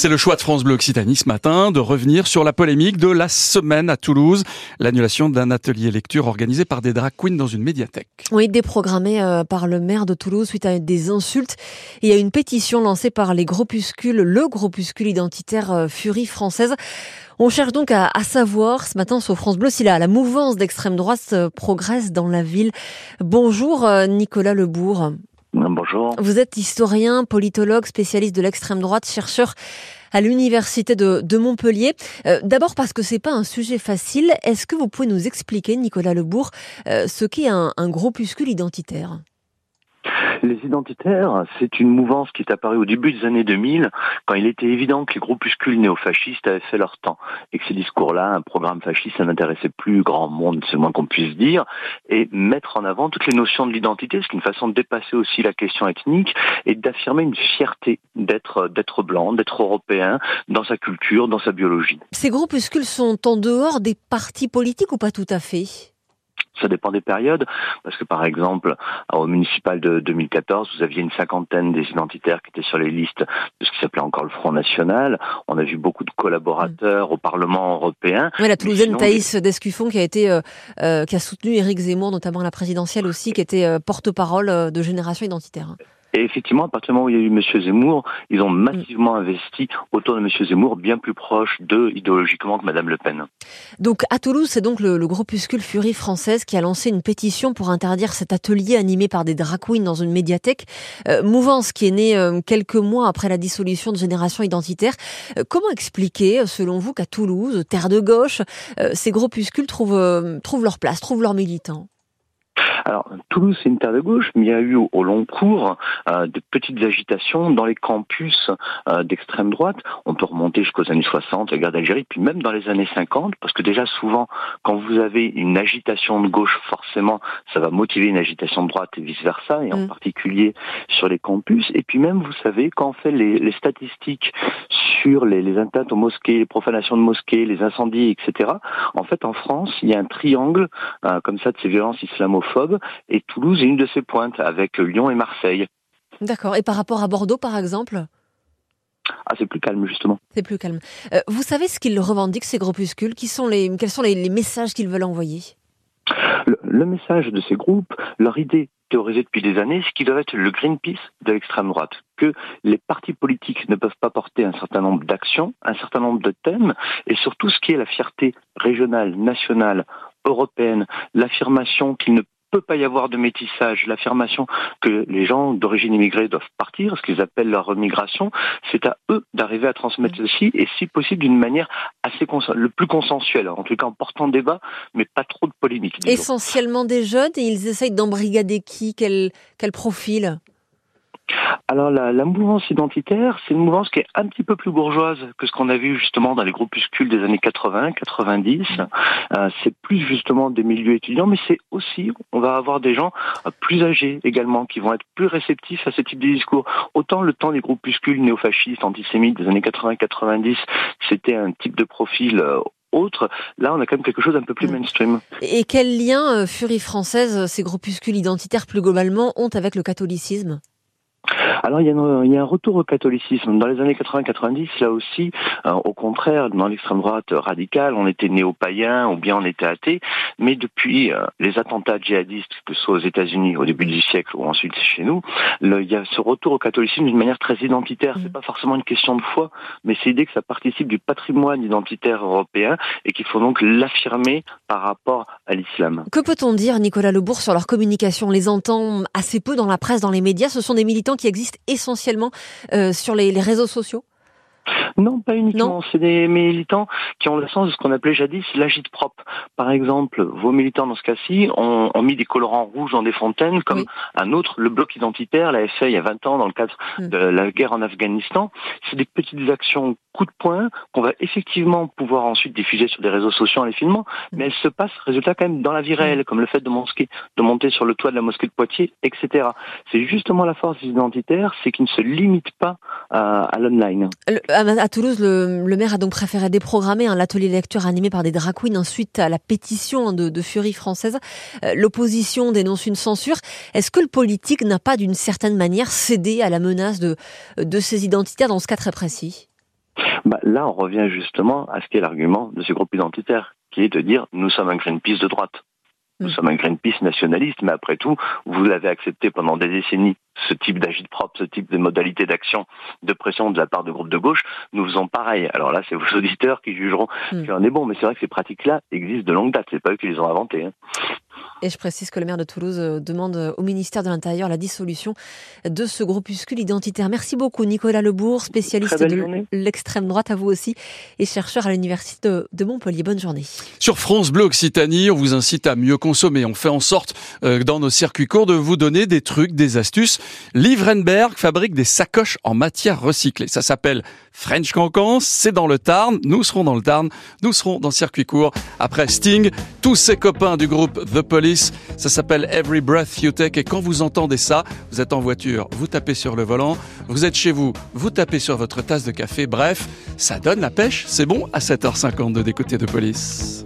C'est le choix de France Bleu Occitanie ce matin de revenir sur la polémique de la semaine à Toulouse, l'annulation d'un atelier lecture organisé par des drag queens dans une médiathèque. Oui, déprogrammé euh, par le maire de Toulouse suite à des insultes et à une pétition lancée par les groupuscules, le groupuscule identitaire euh, Furie française. On cherche donc à, savoir ce matin sur France Bleu si la, la mouvance d'extrême droite euh, progresse dans la ville. Bonjour Nicolas Lebourg. Vous êtes historien, politologue, spécialiste de l'extrême droite, chercheur à l'université de, Montpellier. Euh, d'abord parce que c'est pas un sujet facile. Est-ce que vous pouvez nous expliquer, Nicolas Lebourg, euh, ce qu'est un, un groupuscule identitaire? Les identitaires, c'est une mouvance qui est apparue au début des années 2000, quand il était évident que les groupuscules néofascistes avaient fait leur temps, et que ces discours-là, un programme fasciste, ça n'intéressait plus grand monde, c'est le moins qu'on puisse dire, et mettre en avant toutes les notions de l'identité, c'est une façon de dépasser aussi la question ethnique, et d'affirmer une fierté d'être d'être blanc, d'être européen, dans sa culture, dans sa biologie. Ces groupuscules sont en dehors des partis politiques ou pas tout à fait? Ça dépend des périodes, parce que par exemple, au municipal de 2014, vous aviez une cinquantaine des identitaires qui étaient sur les listes de ce qui s'appelait encore le Front National. On a vu beaucoup de collaborateurs au Parlement européen. Oui, la Toulousaine Thaïs Descuffon qui a été, euh, euh, qui a soutenu Éric Zemmour, notamment à la présidentielle aussi, qui était euh, porte-parole de Génération Identitaire. Et effectivement, à partir du moment où il y a eu M. Zemmour, ils ont massivement investi autour de M. Zemmour, bien plus proche d'eux idéologiquement que Mme Le Pen. Donc à Toulouse, c'est donc le, groupuscule Furie française qui a lancé une pétition pour interdire cet atelier animé par des drag queens dans une médiathèque. Euh, mouvance qui est née euh, quelques mois après la dissolution de Génération Identitaire. Euh, comment expliquer, selon vous, qu'à Toulouse, terre de gauche, ces groupuscules trouvent, trouvent leur place, trouvent leurs militants? Alors, Toulouse, c'est une terre de gauche, mais il y a eu au, long cours euh, de petites agitations dans les campus euh, d'extrême droite. On peut remonter jusqu'aux années 60, la guerre d'Algérie, puis même dans les années 50, parce que déjà souvent, quand vous avez une agitation de gauche, forcément, ça va motiver une agitation de droite et vice-versa, et en mm. particulier sur les campus. Et puis même, vous savez, quand on fait les, statistiques sur les, les atteintes aux mosquées, les profanations de mosquées, les incendies, etc., en fait, en France, il y a un triangle euh, comme ça de ces violences islamophobes et Toulouse est une de ses pointes avec Lyon et Marseille. D'accord. Et par rapport à Bordeaux, par exemple? Ah, c'est plus calme, justement. C'est plus calme. Euh, vous savez ce qu'ils revendiquent, ces groupuscules? Qui sont les, Quels sont les, messages qu'ils veulent envoyer? Le, message de ces groupes, leur idée théorisée depuis des années, c'est qu'ils doivent être le Greenpeace de l'extrême droite, que les partis politiques ne peuvent pas porter un certain nombre d'actions, un certain nombre de thèmes, et surtout ce qui est la fierté régionale, nationale, européenne, l'affirmation qu'ils ne peut pas y avoir de métissage. L'affirmation que les gens d'origine immigrée doivent partir, ce qu'ils appellent leur migration, c'est à eux d'arriver à transmettre ceci, et si possible d'une manière assez le plus consensuelle, en tout cas en portant débat, mais pas trop de polémique. Essentiellement des jeunes, et ils essayent d'embrigader qui quel, quel profil? Alors la, la, mouvance identitaire, c'est une mouvance qui est un petit peu plus bourgeoise que ce qu'on a vu justement dans les groupuscules des années 80, 90. Euh, c'est plus justement des milieux étudiants, mais c'est aussi, on va avoir des gens euh, plus âgés également qui vont être plus réceptifs à ce type de discours. Autant le temps des groupuscules néofascistes, antisémites des années 80-90, c'était un type de profil euh, autre. Là, on a quand même quelque chose d'un peu plus mainstream. Et quel lien Furie française, ces groupuscules identitaires plus globalement, ont avec le catholicisme? Alors il y, a un retour au catholicisme. Dans les années 80-90, là aussi, euh, au contraire, dans l'extrême droite radicale, on était néo-païen ou bien on était athée, mais depuis euh, les attentats djihadistes, que ce soit aux États-Unis au début du siècle ou ensuite chez nous, il y a ce retour au catholicisme d'une manière très identitaire. C'est mm. pas forcément une question de foi, mais c'est l'idée que ça participe du patrimoine identitaire européen et qu'il faut donc l'affirmer par rapport à l'islam. Que peut-on dire, Nicolas Lebourg, sur leur communication? On les entend assez peu dans la presse, dans les médias. Ce sont des militants qui existent essentiellement euh, sur les réseaux sociaux non, pas uniquement. C'est des militants qui ont le sens de ce qu'on appelait jadis l'agite propre. Par exemple, vos militants dans ce cas-ci ont, mis des colorants rouges dans des fontaines, comme un autre, le bloc identitaire, l'a fait il y a 20 ans dans le cadre hmm. de la guerre en Afghanistan. C'est des petites actions coup de poing qu'on va effectivement pouvoir ensuite diffuser sur des réseaux sociaux en les filmant, hmm. mais elles se passent, résultat, quand même dans la vie hmm. réelle, comme le fait de, mosquée, de monter sur le toit de la mosquée de Poitiers, etc. C'est justement la force identitaire, c'est qu'ils ne se limitent pas à, à l'online. À Toulouse, le, maire a donc préféré déprogrammer un atelier lecture animé par des drag queens ensuite à la pétition de, de Furie française. Euh, l'opposition dénonce une censure. Est-ce que le politique n'a pas d'une certaine manière cédé à la menace de, de ces identitaires dans ce cas très précis? Bah, Là, on revient justement à ce qui est l'argument de ces groupes identitaires, qui est de dire nous sommes un Greenpeace de droite. Nous mm. sommes un Greenpeace nationaliste, mais après tout, vous l'avez accepté pendant des décennies, ce type d'agite propre, ce type de modalité d'action, de pression de la part de groupes de gauche, nous faisons pareil. Alors là, c'est vos auditeurs qui jugeront mmh. qui en est bon, mais c'est vrai que ces pratiques-là existent de longue date, c'est pas eux qui les ont inventées. Hein. Et je précise que le maire de Toulouse euh, demande au ministère de l'Intérieur la dissolution de ce groupuscule identitaire. Merci beaucoup Nicolas Lebourg, spécialiste de l'extrême droite à vous aussi et chercheur à l'université de Montpellier. Bonne journée. Sur France Bleu Occitanie, on vous incite à mieux consommer. On fait en sorte euh, dans nos circuits courts de vous donner des trucs, des astuces. Livrenberg fabrique des sacoches en matière recyclée. Ça s'appelle French Cancan, c'est dans le Tarn. Nous serons dans le Tarn, nous serons dans circuit court. Après Sting, tous ses copains du groupe The Police. Ça s'appelle Every Breath You Take. Et quand vous entendez ça, vous êtes en voiture, vous tapez sur le volant, vous êtes chez vous, vous tapez sur votre tasse de café. Bref, ça donne la pêche. C'est bon à 7h52 d'écouter The Police.